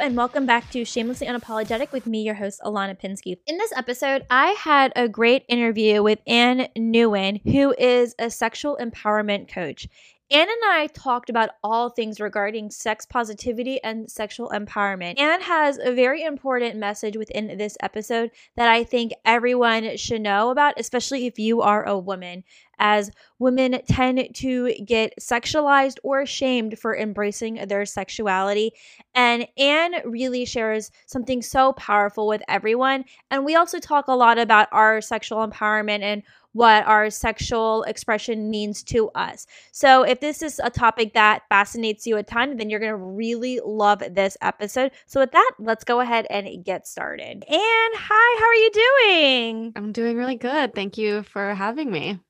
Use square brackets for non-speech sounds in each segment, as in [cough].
and welcome back to Shamelessly Unapologetic with me, your host, Ilana Pinsky. In this episode, I had a great interview with Ann Nguyen, who is a sexual empowerment coach. Ann and I talked about all things regarding sex positivity and sexual empowerment. Ann has a very important message within this episode that I think everyone should know about, especially if you are a woman, as women tend to get sexualized or shamed for embracing their sexuality. And Ann really shares something so powerful with everyone. And we also talk a lot about our sexual empowerment and what our sexual expression means to us. So, if this is a topic that fascinates you a ton, then you're going to really love this episode. So, with that, let's go ahead and get started. And hi, how are you doing? I'm doing really good. Thank you for having me.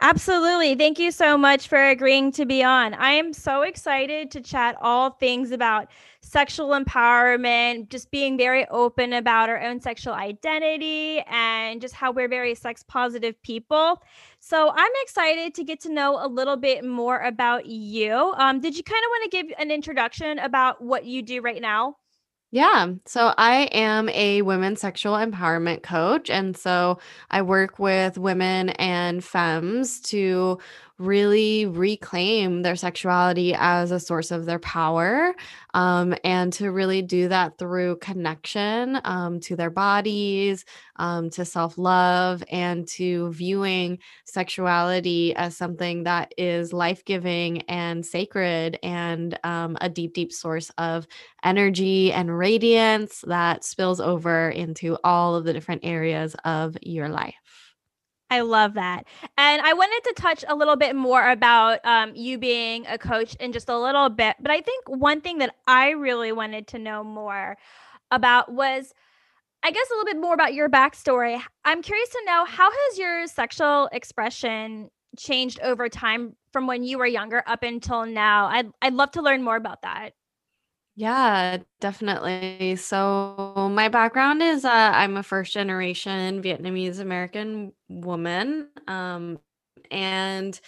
Absolutely. Thank you so much for agreeing to be on. I am so excited to chat all things about sexual empowerment, just being very open about our own sexual identity and just how we're very sex positive people. So I'm excited to get to know a little bit more about you. Um, did you kind of want to give an introduction about what you do right now? Yeah. So I am a women's sexual empowerment coach. And so I work with women and femmes to really reclaim their sexuality as a source of their power um, and to really do that through connection um, to their bodies, um, to self love, and to viewing sexuality as something that is life giving and sacred and um, a deep, deep source of energy and radiance that spills over into all of the different areas of your life. I love that. And I wanted to touch a little bit more about um, you being a coach in just a little bit. But I think one thing that I really wanted to know more about was, I guess, a little bit more about your backstory. I'm curious to know how has your sexual expression changed over time from when you were younger up until now? I'd, I'd love to learn more about that. Yeah, definitely. So my background is uh, I'm a first generation Vietnamese American woman. Um, and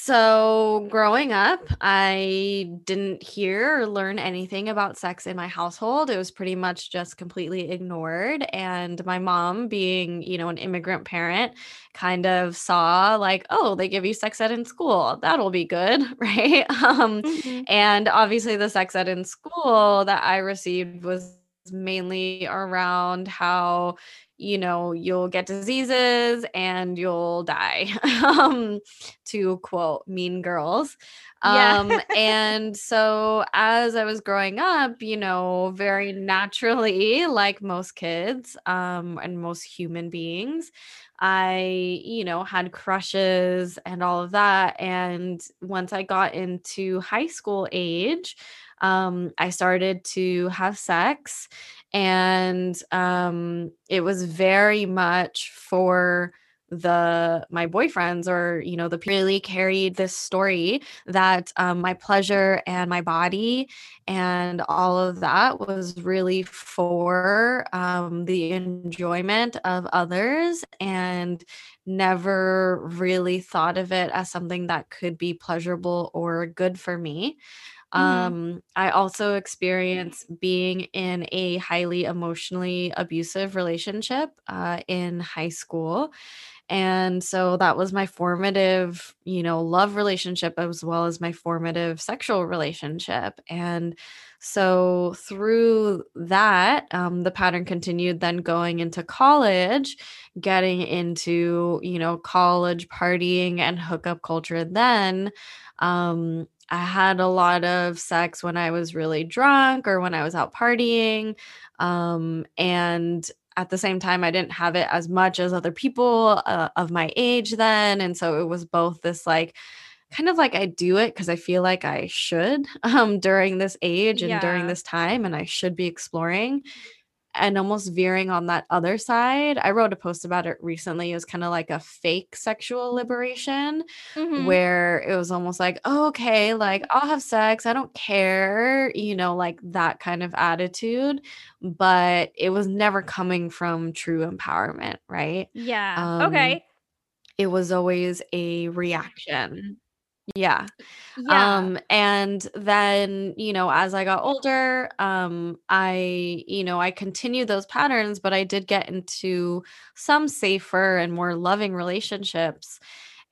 so, growing up, I didn't hear or learn anything about sex in my household. It was pretty much just completely ignored. And my mom, being, you know, an immigrant parent, kind of saw like, oh, they give you sex ed in school. That'll be good. [laughs] Right. Um, mm-hmm. And obviously, the sex ed in school that I received was mainly around how you know, you'll get diseases and you'll die, [laughs] um, to quote Mean Girls. Um, yeah. and so as I was growing up, you know, very naturally, like most kids um, and most human beings, I, you know, had crushes and all of that. And once I got into high school age, um, I started to have sex and um, it was very much for the my boyfriends or you know the really carried this story that um, my pleasure and my body and all of that was really for um, the enjoyment of others and never really thought of it as something that could be pleasurable or good for me Mm-hmm. Um, I also experienced being in a highly emotionally abusive relationship uh, in high school. And so that was my formative, you know, love relationship as well as my formative sexual relationship. And so through that, um, the pattern continued then going into college, getting into, you know, college partying and hookup culture then. Um, I had a lot of sex when I was really drunk or when I was out partying. Um, and at the same time, I didn't have it as much as other people uh, of my age then. And so it was both this like, kind of like I do it because I feel like I should [laughs] um, during this age and yeah. during this time, and I should be exploring and almost veering on that other side. I wrote a post about it recently. It was kind of like a fake sexual liberation mm-hmm. where it was almost like, oh, okay, like I'll have sex. I don't care, you know, like that kind of attitude. But it was never coming from true empowerment, right? Yeah. Um, okay. It was always a reaction. Yeah. Yeah. Um, and then, you know, as I got older, um, I, you know, I continued those patterns, but I did get into some safer and more loving relationships.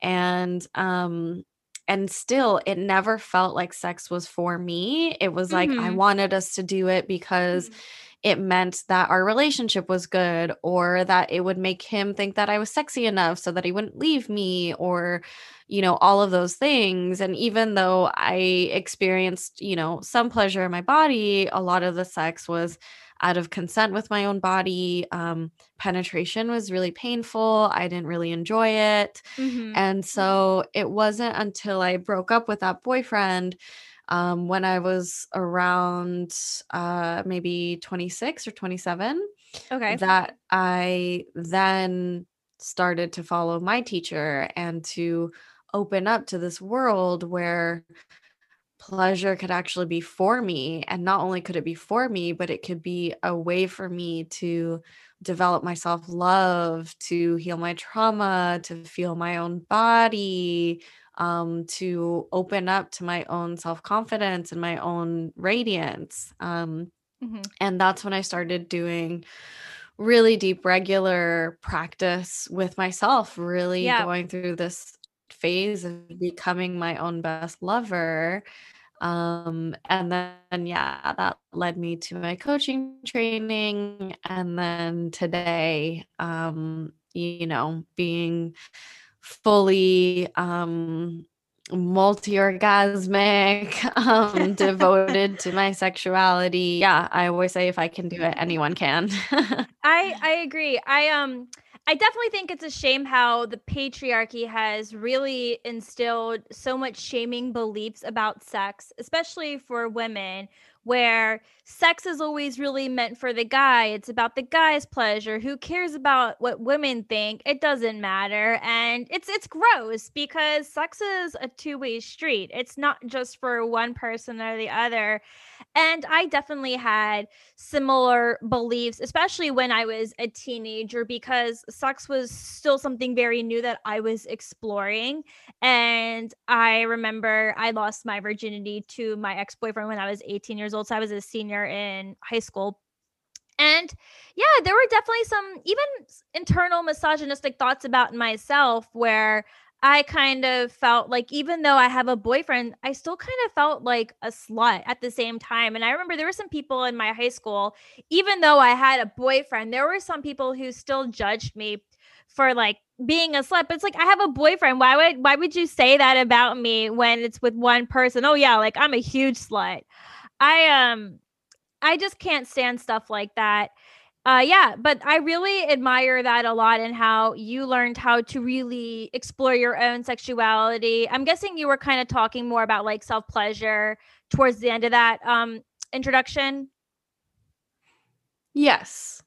And um and still it never felt like sex was for me. It was like I Mhm. wanted us to do it because Mhm. It meant that our relationship was good or that it would make him think that I was sexy enough so that he wouldn't leave me or you know all of those things. And even though I experienced you know some pleasure in my body a lot of the sex was out of consent with my own body. Um penetration was really painful. I didn't really enjoy it. Mhm. and so it wasn't until I broke up with that boyfriend um, when I was around uh, maybe 26 or 27 Okay. that I then started to follow my teacher and to open up to this world where pleasure could actually be for me. And not only could it be for me, but it could be a way for me to develop my self love, to heal my trauma, to feel my own body, um, to open up to my own self confidence and my own radiance. Um, Mhm. and that's when I started doing really deep, regular practice with myself, really Yeah. going through this phase of becoming my own best lover um, and then, yeah, that led me to my coaching training. And then today, um, you know, being fully um multi-orgasmic, [laughs] um, devoted to my sexuality. Yeah, I always say if I can do it, anyone can. [laughs] I I agree. I um I definitely think it's a shame how the patriarchy has really instilled so much shaming beliefs about sex, especially for women, where sex is always really meant for the guy. It's about the guy's pleasure. Who cares about what women think? It doesn't matter. And it's it's gross because sex is a two-way street. It's not just for one person or the other. And I definitely had similar beliefs, especially when I was a teenager, because sex was still something very new that I was exploring. And I remember I lost my virginity to my ex boyfriend when I was 18 years old. So I was a senior in high school. And yeah, there were definitely some even internal misogynistic thoughts about myself where I kind of felt like even though I have a boyfriend, I still kind of felt like a slut at the same time. And I remember there were some people in my high school, even though I had a boyfriend, there were some people who still judged me for like being a slut. But it's like I have a boyfriend. Why would why would you say that about me when it's with one person? Oh yeah, like I'm a huge slut. I um I just can't stand stuff like that. Uh, yeah, but I really admire that a lot and how you learned how to really explore your own sexuality. I'm guessing you were kind of talking more about like self pleasure towards the end of that um, introduction. yes.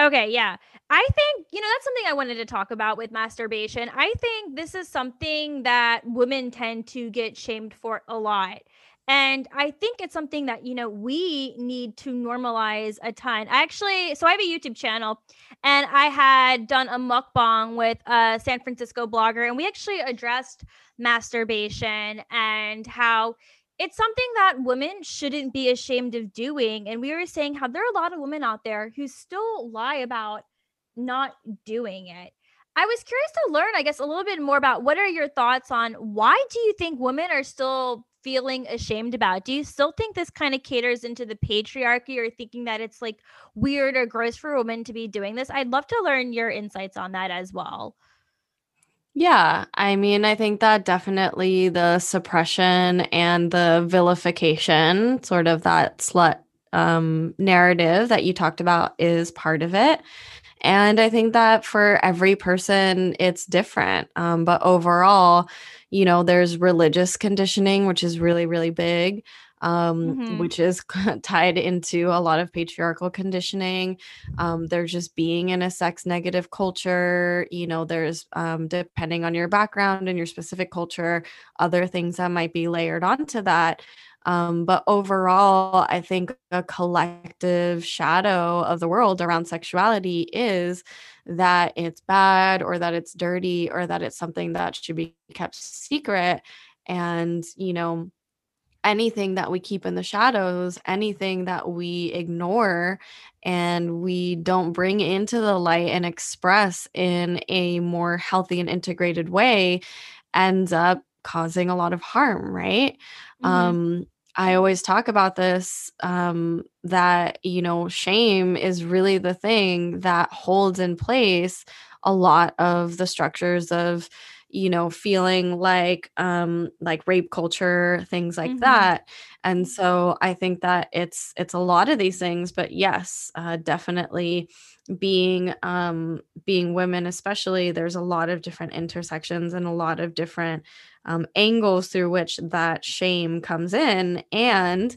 Okay, yeah. I think, you know, that's something I wanted to talk about with masturbation. I think this is something that women tend to get shamed for a lot. And I think it's something that, you know, we need to normalize a ton. I actually, so I have a YouTube channel and I had done a mukbang with a San Francisco blogger and we actually addressed masturbation and how it's something that women shouldn't be ashamed of doing. And we were saying how there are a lot of women out there who still lie about not doing it. I was curious to learn, I guess, a little bit more about what are your thoughts on why do you think women are still feeling ashamed about? Do you still think this kind of caters into the patriarchy or thinking that it's like weird or gross for women to be doing this? I'd love to learn your insights on that as well. Yeah, I mean, I think that definitely the suppression and the vilification, sort of that slut um, narrative that you talked about, is part of it. And I think that for every person, it's different. Um, but overall, you know, there's religious conditioning, which is really, really big, um, Mhm. which is [laughs] tied into a lot of patriarchal conditioning. Um, there's just being in a sex negative culture. You know, there's, um, depending on your background and your specific culture, other things that might be layered onto that. Um, but overall, I think a collective shadow of the world around sexuality is that it's bad or that it's dirty or that it's something that should be kept secret. and you know anything that we keep in the shadows, anything that we ignore and we don't bring into the light and express in a more healthy and integrated way ends up causing a lot of harm, right? Mm-hmm. Um I always talk about this um, that, you know, shame is really the thing that holds in place a lot of the structures of you know feeling like um like rape culture things like mm-hmm. that and so i think that it's it's a lot of these things but yes uh, definitely being um being women especially there's a lot of different intersections and a lot of different um, angles through which that shame comes in and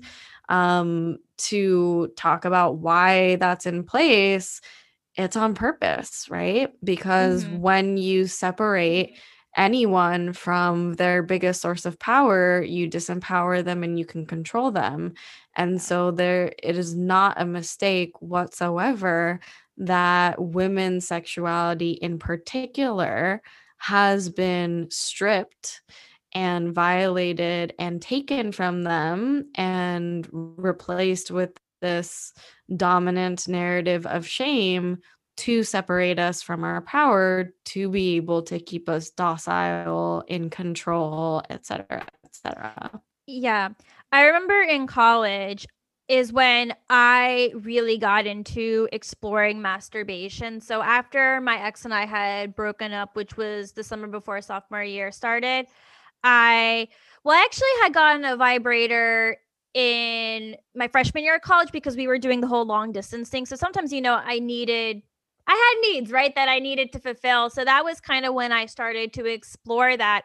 um to talk about why that's in place it's on purpose right because mm-hmm. when you separate anyone from their biggest source of power, you disempower them and you can control them. And so there it is not a mistake whatsoever that women's sexuality in particular has been stripped and violated and taken from them and replaced with this dominant narrative of shame to separate us from our power to be able to keep us docile in control etc etc yeah. I remember in college is when i really got into exploring masturbation. So after my ex and i had broken up which was the summer before sophomore year started i well i actually had gotten a vibrator in my freshman year of college because we were doing the whole long distance thing so sometimes you know i needed I had needs, right, that I needed to fulfill. So that was kind of when I started to explore that.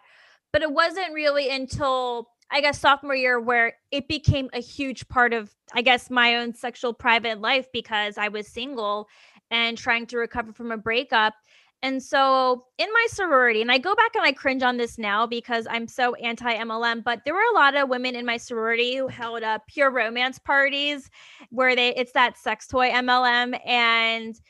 But it wasn't really until I guess sophomore year where it became a huge part of I guess my own sexual private life because I was single and trying to recover from a breakup. And so in my sorority, and I go back and I cringe on this now because I'm so anti MLM, but there were a lot of women in my sorority who held up pure romance parties where they it's that sex toy MLM and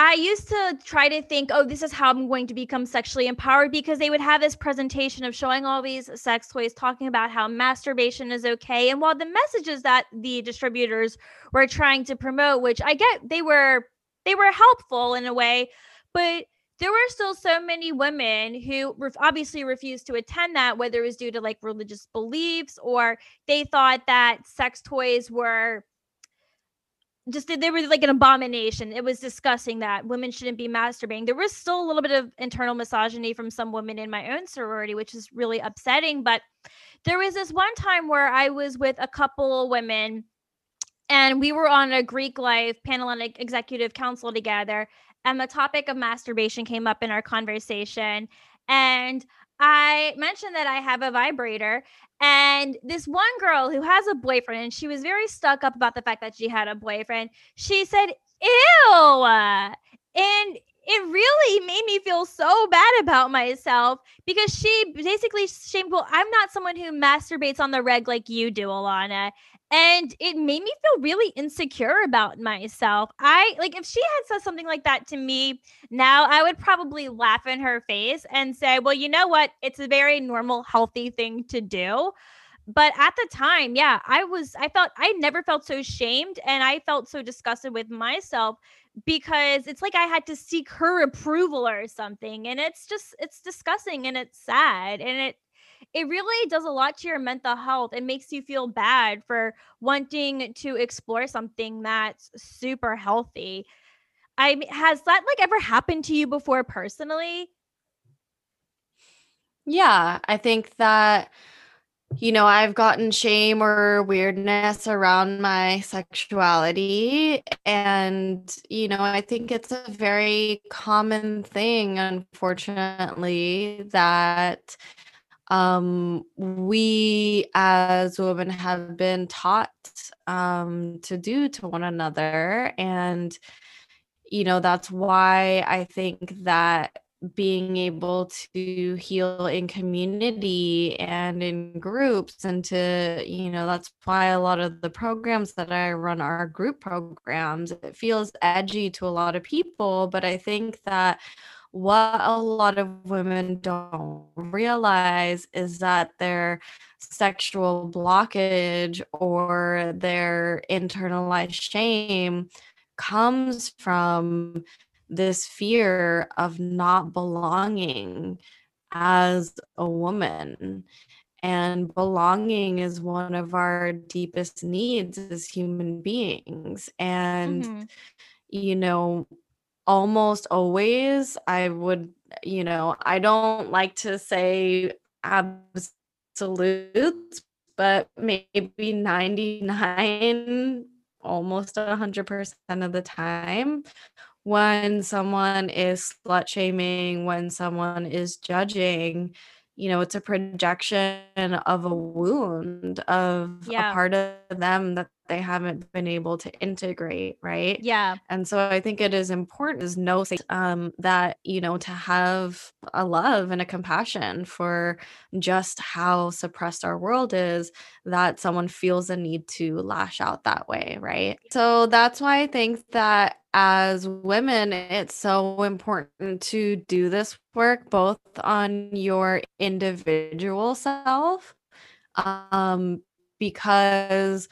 I used to try to think, oh, this is how I'm going to become sexually empowered because they would have this presentation of showing all these sex toys, talking about how masturbation is okay. And while the messages that the distributors were trying to promote, which I get they were they were helpful in a way, but there were still so many women who obviously refused to attend that, whether it was due to like religious beliefs or they thought that sex toys were just they were like an abomination. It was discussing that women shouldn't be masturbating. There was still a little bit of internal misogyny from some women in my own sorority, which is really upsetting. But there was this one time where I was with a couple of women and we were on a Greek life Panhellenic executive council together. And the topic of masturbation came up in our conversation. And I mentioned that I have a vibrator, and this one girl who has a boyfriend, and she was very stuck up about the fact that she had a boyfriend, she said, Ew. And it really made me feel so bad about myself because she basically shameful. I'm not someone who masturbates on the reg like you do, Ilana. And it made me feel really insecure about myself. I like if she had said something like that to me now, I would probably laugh in her face and say, Well, you know what? It's a very normal, healthy thing to do but at the time yeah i was i felt i never felt so shamed and i felt so disgusted with myself because it's like i had to seek her approval or something and it's just it's disgusting and it's sad and it it really does a lot to your mental health it makes you feel bad for wanting to explore something that's super healthy i has that like ever happened to you before personally yeah i think that you know, I've gotten shame or weirdness around my sexuality. And, you know, I think it's a very common thing, unfortunately, that um, we as women have been taught um, to do to one another. And, you know, that's why I think that being able to heal in community and in groups and to you know that's why a lot of the programs that i run are group programs it feels edgy to a lot of people but i think that what a lot of women don't realize is that their sexual blockage or their internalized shame comes from this fear of not belonging as a woman. And belonging is one of our deepest needs as human beings. And, mm-hmm. you know, almost always I would, you know, I don't like to say absolutes, but maybe 99, almost 100% of the time when someone is slut shaming, when someone is judging, you know, it's a projection of a wound of yeah. a part of them that they haven't been able to integrate, right? Yeah. And so I think it is important to know um, that, you know, to have a love and a compassion for just how suppressed our world is, that someone feels a need to lash out that way, right? So that's why I think that as women, it's so important to do this work both on your individual self um, because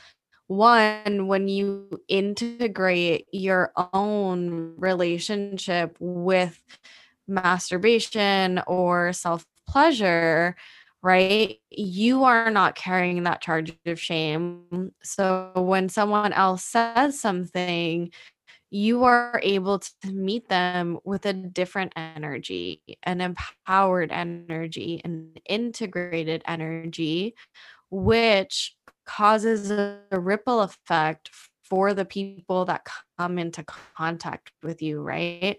one when you integrate your own relationship with masturbation or self pleasure right you are not carrying that charge of shame. So when someone else says something you are able to meet them with a different energy an empowered energy an integrated energy which causes a, ripple effect for the people that come into contact with you, right?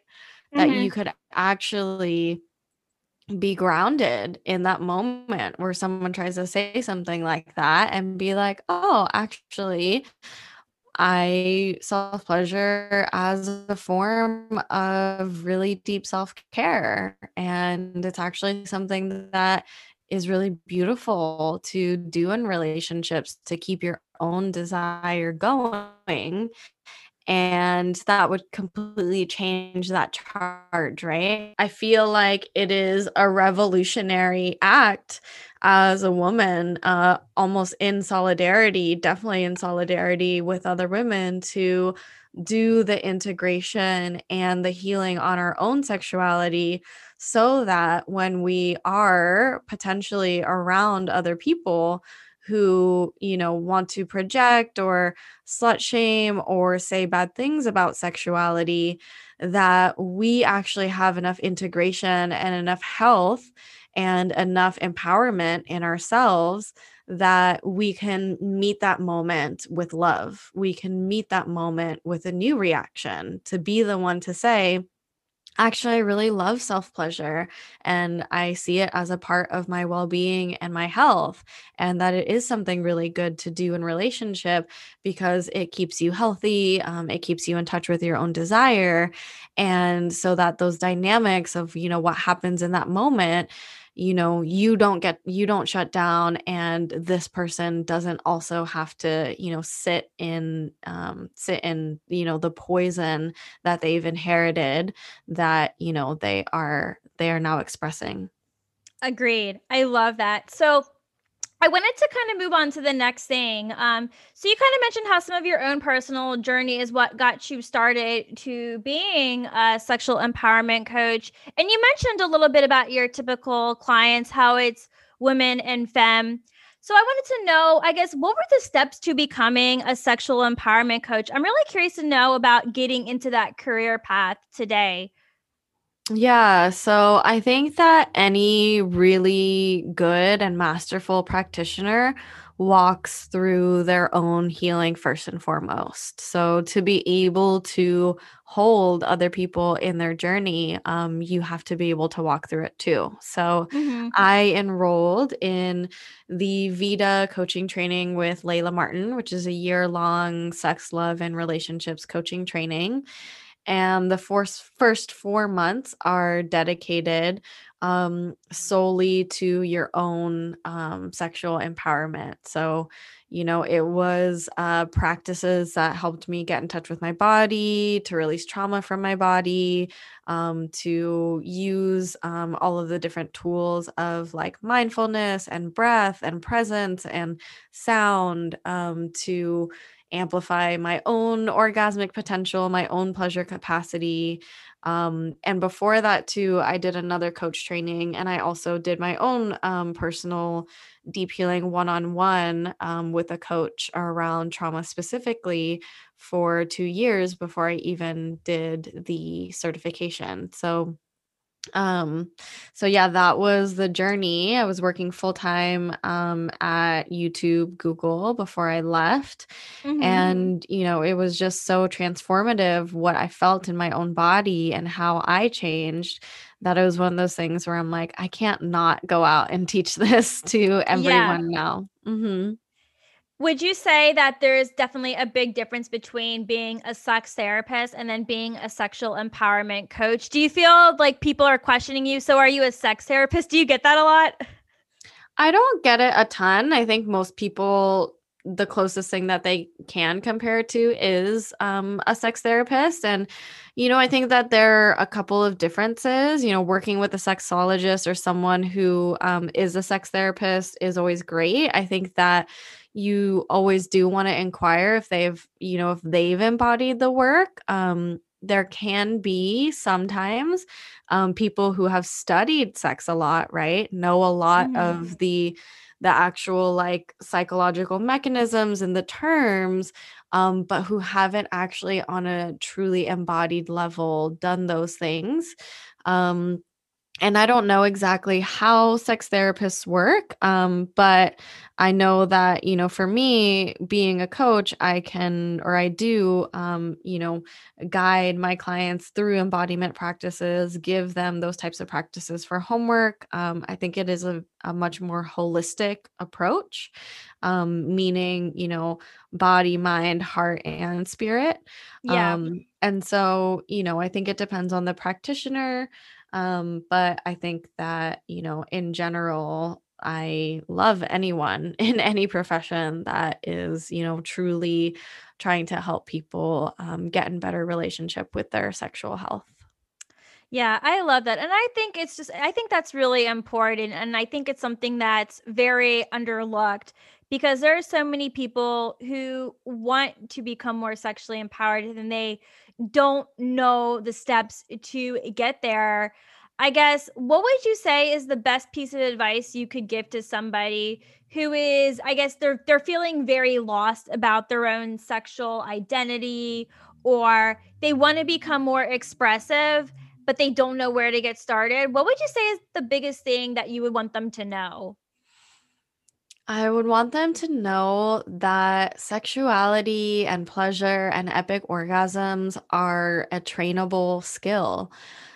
Mm-hmm. That you could actually be grounded in that moment where someone tries to say something like that and be like, oh, actually, I self pleasure as a form of really deep self care. And it's actually something that is really beautiful to do in relationships to keep your own desire going and that would completely change that charge, right? I feel like it is a revolutionary act as a woman, uh, almost in solidarity, definitely in solidarity with other women to do the integration and the healing on our own sexuality so that when we are potentially around other people who, you know, want to project or slut shame or say bad things about sexuality, that we actually have enough integration and enough health and enough empowerment in ourselves that we can meet that moment with love. We can meet that moment with a new reaction to be the one to say, Actually, I really love self pleasure and I see it as a part of my well being and my health, and that it is something really good to do in relationship because it keeps you healthy, um, it keeps you in touch with your own desire. And so that those dynamics of, you know, what happens in that moment you know you don't get you don't shut down and this person doesn't also have to you know sit in um sit in you know the poison that they've inherited that you know they are they are now expressing. Agreed. I love that. So I wanted to kind of move on to the next thing. Um, so you kind of mentioned how some of your own personal journey is what got you started to being a sexual empowerment coach, and you mentioned a little bit about your typical clients, how it's women and femme. So I wanted to know, I guess, what were the steps to becoming a sexual empowerment coach? I'm really curious to know about getting into that career path today. Yeah, so I think that any really good and masterful practitioner walks through their own healing first and foremost. So to be able to hold other people in their journey, um, you have to be able to walk through it too. So mm-hmm. I enrolled in the Vita coaching training with Layla Martin, which is a year long sex, love, and relationships coaching training and the first first four months are dedicated um, solely to your own um, sexual empowerment. So, you know, it was uh, practices that helped me get in touch with my body, to release trauma from my body, um, to use um, all of the different tools of like mindfulness and breath and presence and sound um, to amplify my own orgasmic potential, my own pleasure capacity. Um, and before that, too, I did another coach training and I also did my own um, personal deep healing one on one with a coach around trauma specifically for two years before I even did the certification. So, um so yeah that was the journey i was working full-time um at youtube google before i left mm-hmm. and you know it was just so transformative what i felt in my own body and how i changed that it was one of those things where i'm like i can't not go out and teach [laughs] this to everyone yeah. now mm-hmm. Would you say that there's definitely a big difference between being a sex therapist and then being a sexual empowerment coach? Do you feel like people are questioning you? So, are you a sex therapist? Do you get that a lot? I don't get it a ton. I think most people, the closest thing that they can compare to is um, a sex therapist. And, you know, I think that there are a couple of differences. You know, working with a sexologist or someone who um, is a sex therapist is always great. I think that you always do want to inquire if they've you know if they've embodied the work um there can be sometimes um, people who have studied sex a lot right know a lot mm. of the the actual like psychological mechanisms and the terms um, but who haven't actually on a truly embodied level done those things um, and I don't know exactly how sex therapists work, um, but I know that, you know, for me, being a coach, I can or I do, um, you know, guide my clients through embodiment practices, give them those types of practices for homework. Um, I think it is a, a much more holistic approach, um, meaning, you know, body, mind, heart, and spirit. Yeah. Um, and so, you know, I think it depends on the practitioner. Um, but I think that, you know, in general, I love anyone [laughs] in any profession that is, you know, truly trying to help people um, get in better relationship with their sexual health. Yeah, I love that. And I think it's just, I think that's really important. And I think it's something that's very underlooked because there are so many people who want to become more sexually empowered and they don't know the steps to get there. I guess what would you say is the best piece of advice you could give to somebody who is I guess they're they're feeling very lost about their own sexual identity or they want to become more expressive but they don't know where to get started. What would you say is the biggest thing that you would want them to know? I would want them to know that sexuality and pleasure and epic orgasms are a trainable skill.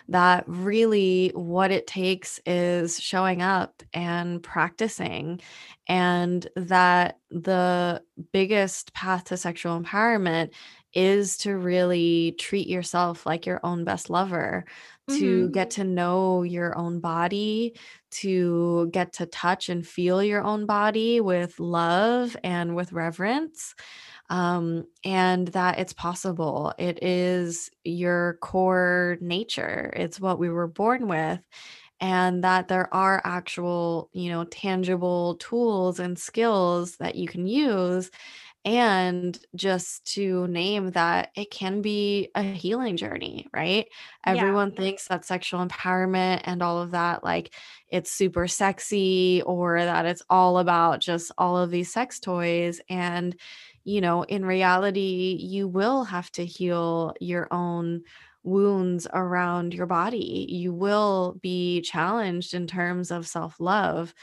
That really what it takes is showing up and practicing, and that the biggest path to sexual empowerment is to really treat yourself like your own best lover, to mm-hmm. get to know your own body, to get to touch and feel your own body with love and with reverence. Um, and that it's possible. It is your core nature, it's what we were born with. And that there are actual, you know, tangible tools and skills that you can use and just to name that it can be a healing journey, right? Yeah. Everyone thinks that sexual empowerment and all of that, like it's super sexy or that it's all about just all of these sex toys. And, you know, in reality, you will have to heal your own wounds around your body. You will be challenged in terms of self love,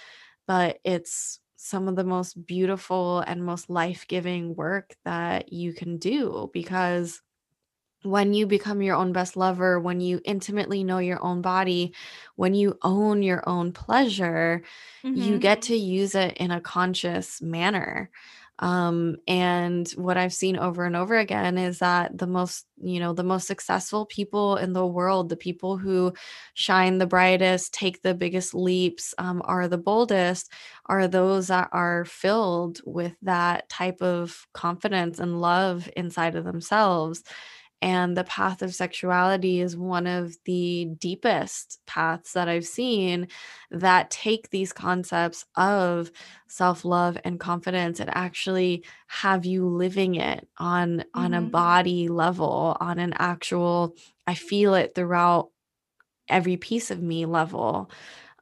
but it's some of the most beautiful and most life giving work that you can do because when you become your own best lover, when you intimately know your own body, when you own your own pleasure, mm-hmm. you get to use it in a conscious manner. Um, and what I've seen over and over again is that the most, you know, the most successful people in the world, the people who shine the brightest, take the biggest leaps, um, are the boldest, are those that are filled with that type of confidence and love inside of themselves. And the path of sexuality is one of the deepest paths that I've seen that take these concepts of self love and confidence and actually have you living it on mm-hmm. on a mm-hmm. body level, on an actual, I feel it throughout every piece of me level.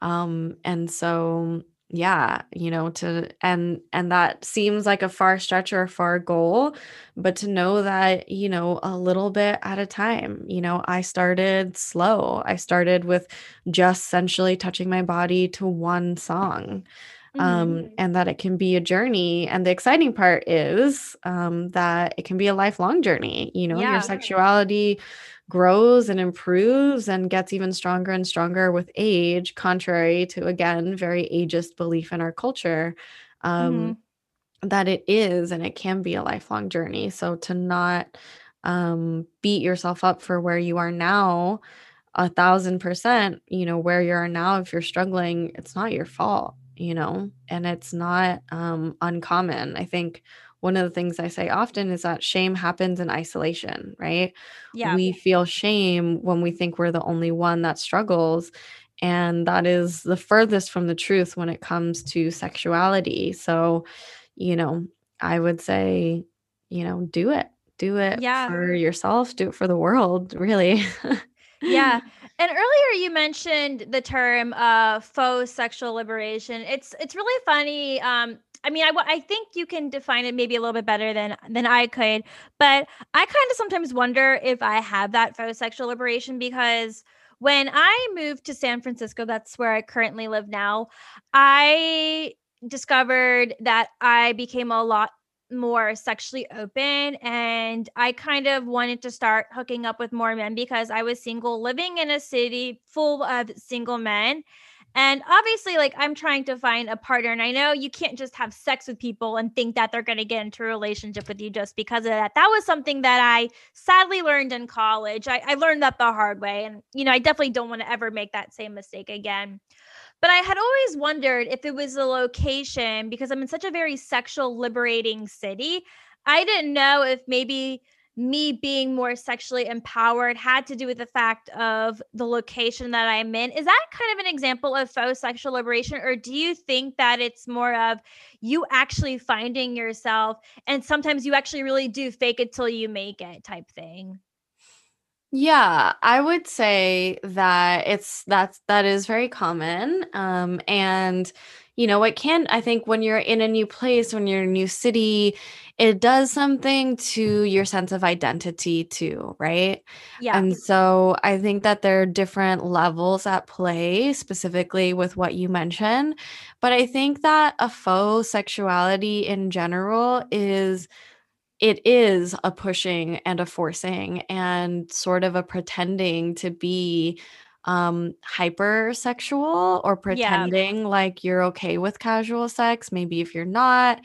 Um, and so yeah you know to and and that seems like a far stretch or a far goal but to know that you know a little bit at a time you know i started slow i started with just essentially touching my body to one song um, mm-hmm. um and that it can be a journey and the exciting part is um that it can be a lifelong journey you know yeah. your sexuality grows and improves and gets even stronger and stronger with age, contrary to, again, very ageist belief in our culture. Um, mm-hmm. That it is and it can be a lifelong journey. So to not um, beat yourself up for where you are now, a thousand percent, you know, where you are now, if you're struggling, it's not your fault, you know, and it's not um, uncommon. I think one of the things I say often is that shame happens in isolation, right? Yeah. We feel shame when we think we're the only one that struggles. And that is the furthest from the truth when it comes to sexuality. So, you know, I would say, you know, do it. Do it yeah. for yourself, do it for the world, really. yeah. [laughs] And earlier you mentioned the term uh, faux sexual liberation. It's it's really funny. Um, I mean, I, I think you can define it maybe a little bit better than than I could, but I kind of sometimes wonder if I have that faux sexual liberation because when I moved to San Francisco, that's where I currently live now. I discovered that I became a lot more sexually open and I kind of wanted to start hooking up with more men because I was single living in a city full of single men and obviously, like I'm trying to find a partner, and I know you can't just have sex with people and think that they're going to get into a relationship with you just because of that. That was something that I sadly learned in college. I, I learned that the hard way. And, you know, I definitely don't want to ever make that same mistake again. But I had always wondered if it was the location because I'm in such a very sexual liberating city. I didn't know if maybe me being more sexually empowered had to do with the fact of the location that I'm in. Is that kind of an example of faux sexual liberation? Or do you think that it's more of you actually finding yourself and sometimes you actually really do fake it till you make it type thing? Yeah, I would say that it's that's that is very common. Um and you know, it can I think when you're in a new place, when you're in a new city, it does something to your sense of identity too, right? Yeah. And so I think that there are different levels at play, specifically with what you mentioned. But I think that a faux sexuality in general is it is a pushing and a forcing and sort of a pretending to be um hypersexual or pretending yeah. like you're okay with casual sex maybe if you're not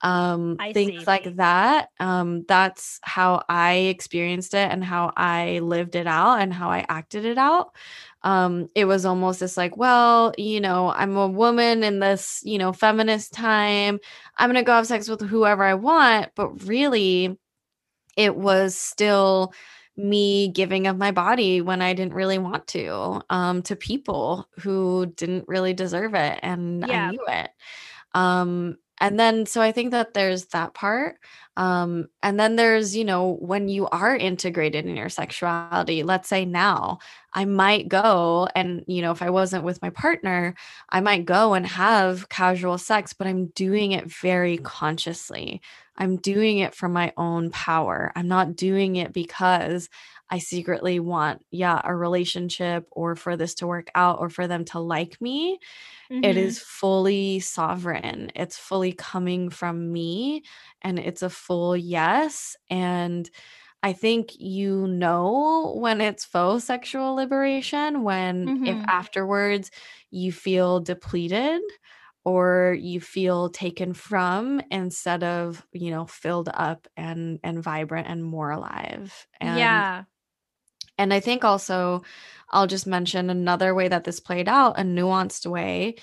um I things see. like that um that's how i experienced it and how i lived it out and how i acted it out um it was almost this like well you know i'm a woman in this you know feminist time i'm going to go have sex with whoever i want but really it was still me giving of my body when I didn't really want to, um, to people who didn't really deserve it, and yeah. I knew it. Um, and then so i think that there's that part um and then there's you know when you are integrated in your sexuality let's say now i might go and you know if i wasn't with my partner i might go and have casual sex but i'm doing it very consciously. I'm doing it for my own power. I'm not doing it because I secretly want, yeah, a relationship or for this to work out or for them to like me. Mm-hmm. It is fully sovereign. It's fully coming from me and it's a full yes. And I think you know when it's faux sexual liberation, when mm-hmm. if afterwards you feel depleted or you feel taken from instead of you know filled up and and vibrant and more alive and yeah. And i think also i'll just mention another way that this played out a nuanced way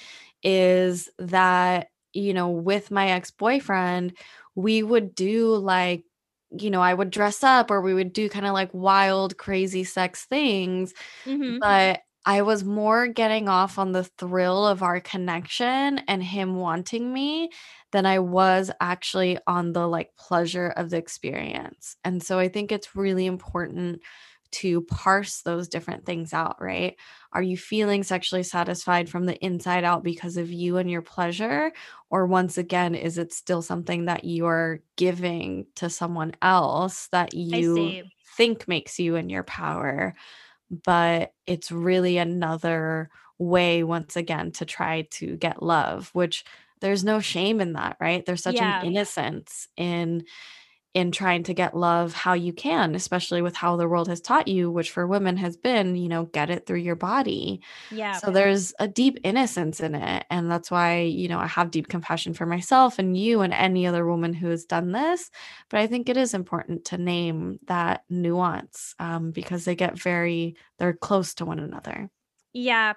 is that you know with my ex-boyfriend we would do like you know i would dress up or we would do kind of like wild crazy sex things Mhm. but I was more getting off on the thrill of our connection and him wanting me than I was actually on the like pleasure of the experience. And so I think it's really important to parse those different things out, right? Are you feeling sexually satisfied from the inside out because of you and your pleasure? Or once again, is it still something that you're giving to someone else that you think makes you in your power? but it's really another way once again to try to get love which there's no shame in that right there's such an innocence in in trying to get love how you can especially with how the world has taught you which for women has been you know get it through your body Yeah. so there's a deep innocence in it and that's why you know i have deep compassion for myself and you and any other woman who has done this but i think it is important to name that nuance um, because they get very they're close to one another Yeah.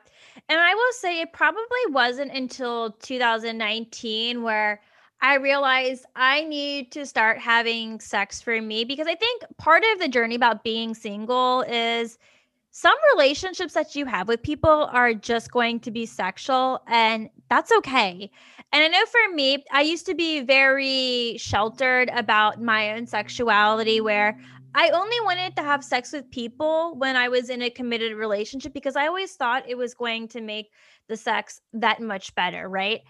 And I will say it probably wasn't until 2019 where I realized I need to start having sex for me because I think part of the journey about being single is some relationships that you have with people are just going to be sexual and that's okay. And I know for me, I used to be very sheltered about my own sexuality where I only wanted to have sex with people when I was in a committed relationship because I always thought it was going to make the sex that much better, right?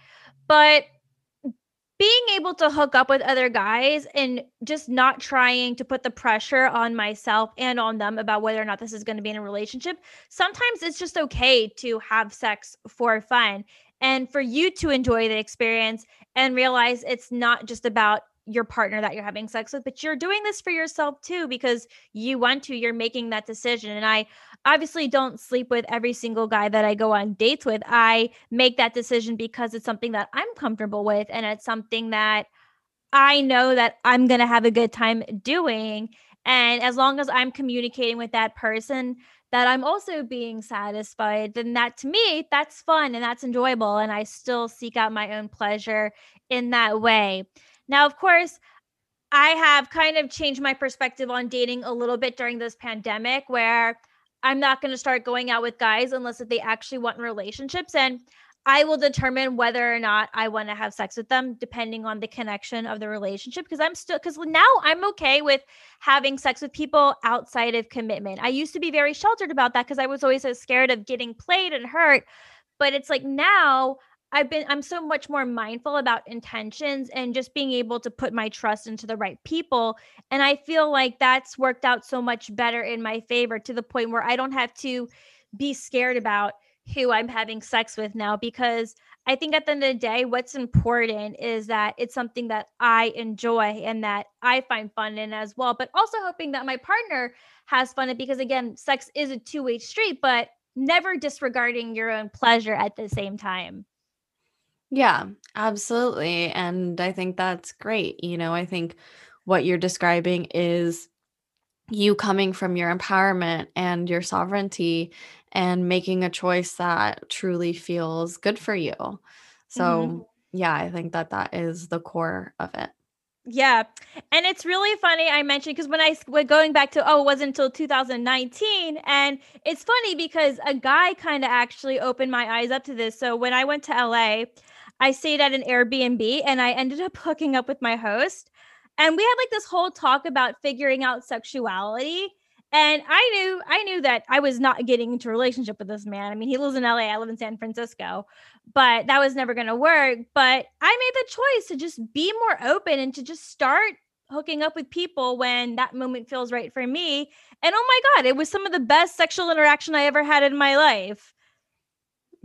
But being able to hook up with other guys and just not trying to put the pressure on myself and on them about whether or not this is going to be in a relationship. Sometimes it's just okay to have sex for fun and for you to enjoy the experience and realize it's not just about your partner that you're having sex with, but you're doing this for yourself too because you want to, you're making that decision. And I obviously don't sleep with every single guy that I go on dates with. I make that decision because it's something that I'm comfortable with and it's something that I know that I'm going to have a good time doing. And as long as I'm communicating with that person that I'm also being satisfied, then that to me, that's fun and that's enjoyable. And I still seek out my own pleasure in that way. Now, of course, I have kind of changed my perspective on dating a little bit during this pandemic where I'm not going to start going out with guys unless they actually want relationships and I will determine whether or not I want to have sex with them depending on the connection of the relationship because I'm still cuz now I'm okay with having sex with people outside of commitment. I used to be very sheltered about that cuz I was always so scared of getting played and hurt, but it's like now I've been I'm so much more mindful about intentions and just being able to put my trust into the right people. And I feel like that's worked out so much better in my favor to the point where I don't have to be scared about who I'm having sex with now because I think at the end of the day, what's important is that it's something that I enjoy and that I find fun in as well. But also hoping that my partner has fun in because again, sex is a two-way street, but never disregarding your own pleasure at the same time. Yeah, absolutely. And I think that's great. You know, I think what you're describing is you coming from your empowerment and your sovereignty and making a choice that truly feels good for you. Mhm. So, yeah, I think that that is the core of it. Yeah. And it's really funny I mentioned because when I was going back to, oh, it wasn't until 2019. And it's funny because a guy kind of actually opened my eyes up to this. So when I went to LA, I stayed at an Airbnb and I ended up hooking up with my host. And we had like this whole talk about figuring out sexuality. And I knew I knew that I was not getting into a relationship with this man. I mean, he lives in LA, I live in San Francisco but that was never going to work. But I made the choice to just be more open and to just start hooking up with people when that moment feels right for me. And oh my God, it was some of the best sexual interaction I ever had in my life.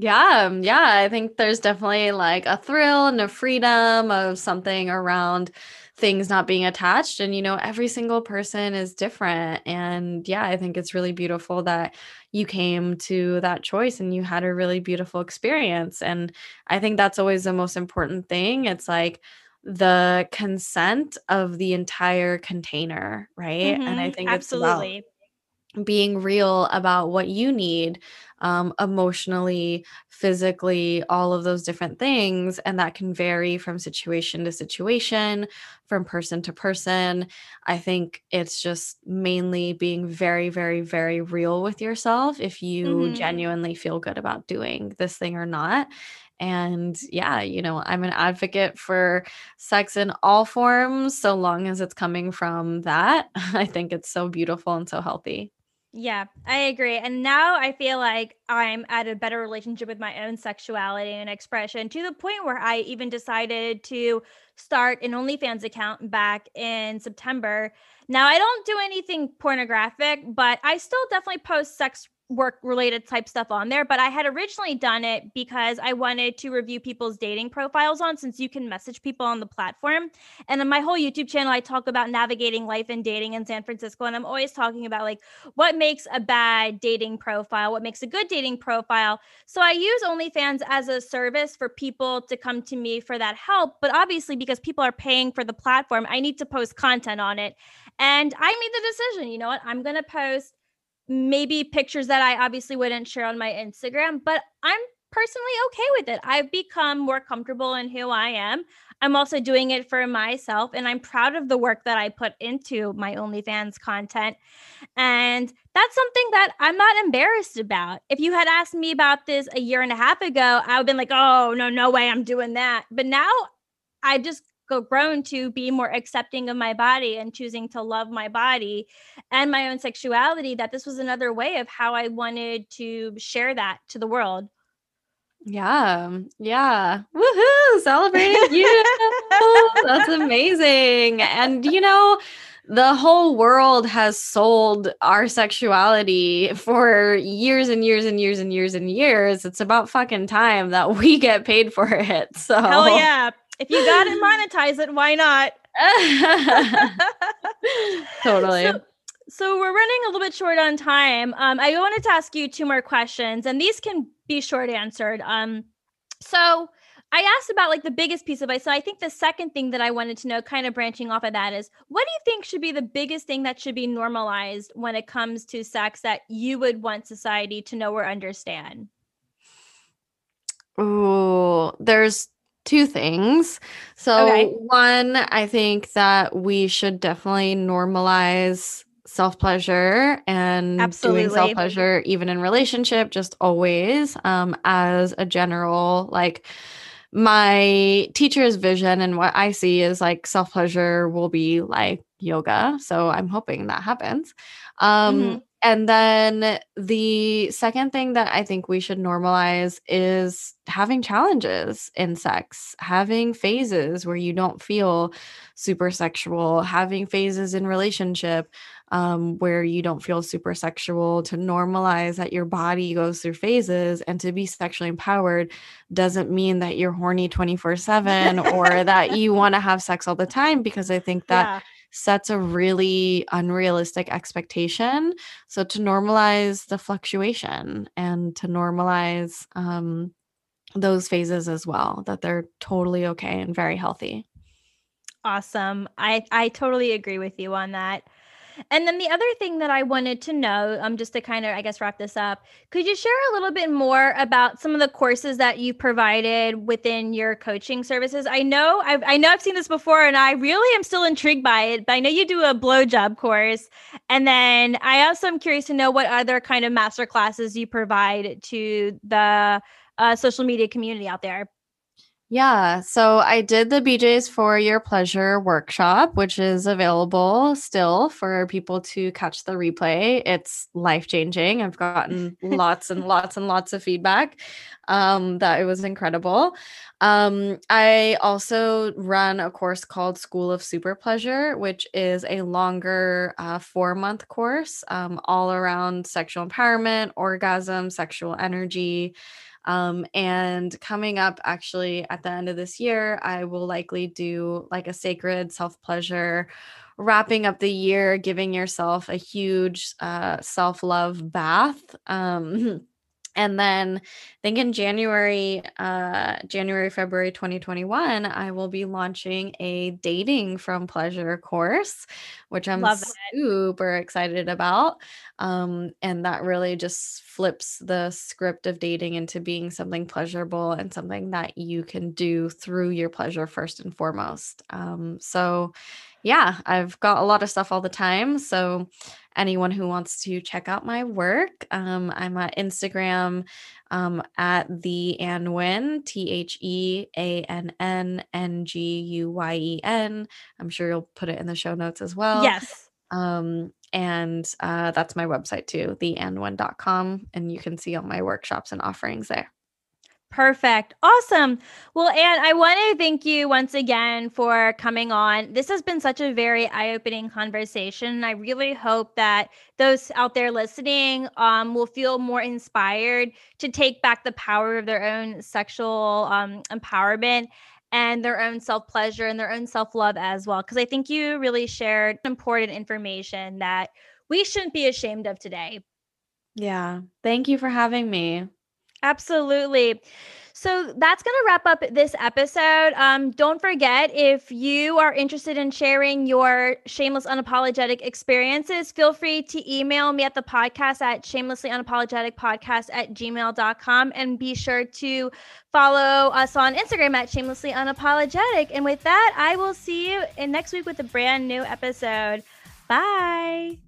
Yeah, um, yeah, I think there's definitely like a thrill and a freedom of something around things not being attached and you know every single person is different and yeah, I think it's really beautiful that you came to that choice and you had a really beautiful experience and I think that's always the most important thing. It's like the consent of the entire container, right? And I Mhm, think it's about absolutely. being real about what you need um, emotionally, physically, all of those different things. And that can vary from situation to situation, from person to person. I think it's just mainly being very, very, very real with yourself if you Mhm. genuinely feel good about doing this thing or not. And yeah, you know, I'm an advocate for sex in all forms, so long as it's coming from that. [laughs] I think it's so beautiful and so healthy. Yeah, I agree. And now I feel like I'm at a better relationship with my own sexuality and expression to the point where I even decided to start an OnlyFans account back in September. Now, I don't do anything pornographic, but I still definitely post sex work related type stuff on there. But I had originally done it because I wanted to review people's dating profiles on since you can message people on the platform. And on my whole YouTube channel, I talk about navigating life and dating in San Francisco. And I'm always talking about like, what makes a bad dating profile, what makes a good dating profile. So I use OnlyFans as a service for people to come to me for that help. But obviously, because people are paying for the platform, I need to post content on it. And I made the decision, you know what? I'm going to post maybe pictures that I obviously wouldn't share on my Instagram, but I'm personally okay with it. I've become more comfortable in who I am. I'm also doing it for myself, and I'm proud of the work that I put into my OnlyFans content. And that's something that I'm not embarrassed about. If you had asked me about this a year and a half ago, I would have been like, oh, no, no way I'm doing that. But now I just grown to be more accepting of my body and choosing to love my body and my own sexuality that this was another way of how I wanted to share that to the world. Yeah. Yeah. Woohoo! Celebrating you. [laughs] That's amazing. And you know, the whole world has sold our sexuality for years and years and years and years and years. It's about fucking time that we get paid for it. So Hell yeah. If you got it, monetize it. Why not? [laughs] totally. so, so we're running a little bit short on time. Um, I wanted to ask you two more questions, and these can be short answered. Um, so I asked about like the biggest piece of advice. So I think the second thing that I wanted to know, kind of branching off of that, is what do you think should be the biggest thing that should be normalized when it comes to sex that you would want society to know or understand? Ooh, there's two things. So, Okay. one, I think that we should definitely normalize self pleasure and doing self pleasure, even in relationship, just always, um, as a general, like, my teacher's vision and what I see is like self pleasure will be like yoga. So, I'm hoping that happens. Um, hmm and then the second thing that I think we should normalize is having challenges in sex, having phases where you don't feel super sexual, having phases in relationship um, where you don't feel super sexual, to normalize that your body goes through phases and to be sexually empowered doesn't mean that you're horny 24 7 or that [laughs] you want to have sex all the time, because I think that yeah. Sets a really unrealistic expectation so to normalize the fluctuation and to normalize um, those phases as well, that they're totally okay and very healthy. Awesome. I I totally agree with you on that. And then the other thing that I wanted to know, um, just to kind of, I guess, wrap this up, could you share a little bit more about some of the courses that you've provided within your coaching services? I know, I've, I know I've seen this before, and I really am still intrigued by it. But I know you do a blowjob course, and then I also am curious to know what other kind of master classes you provide to the uh, social media community out there. Yeah, so I did the BJ's for Your Pleasure workshop, which is available still for people to catch the replay. It's life changing. I've gotten [laughs] lots and lots and lots of feedback um, that it was incredible. Um, I also run a course called School of Super Pleasure, which is a longer uh, four month course um, all around sexual empowerment, orgasm, sexual energy Um, and coming up actually at the end of this year, I will likely do like a sacred self pleasure wrapping up the year, giving yourself a huge uh, self love bath. Um, [laughs] and then I think in January, uh, January, February 2021, I will be launching a dating from pleasure course, which I'm super excited about. Um, and that really just flips the script of dating into being something pleasurable and something that you can do through your pleasure first and foremost. Um, so yeah, I've got a lot of stuff all the time. So anyone who wants to check out my work, um, I'm at Instagram um, at the Nguyen, T H E A N N N G U Y E N. I'm sure you'll put it in the show notes as well. Yes. Um, and uh, that's my website too, theannnguyen.com. And you can see all my workshops and offerings there. Perfect. Awesome. Well, Ann, I want to thank you once again for coming on. This has been such a very eye opening conversation. I really hope that those out there listening um, will feel more inspired to take back the power of their own sexual um, empowerment and their own self pleasure and their own self love as well. Because I think you really shared important information that we shouldn't be ashamed of today. Yeah. Thank you for having me. Absolutely. So that's going to wrap up this episode. Um, don't forget, if you are interested in sharing your shameless, unapologetic experiences, feel free to email me at the podcast at shamelessly unapologetic podcast at gmail.com and be sure to follow us on Instagram at shamelessly unapologetic. And with that, I will see you in next week with a brand new episode. Bye.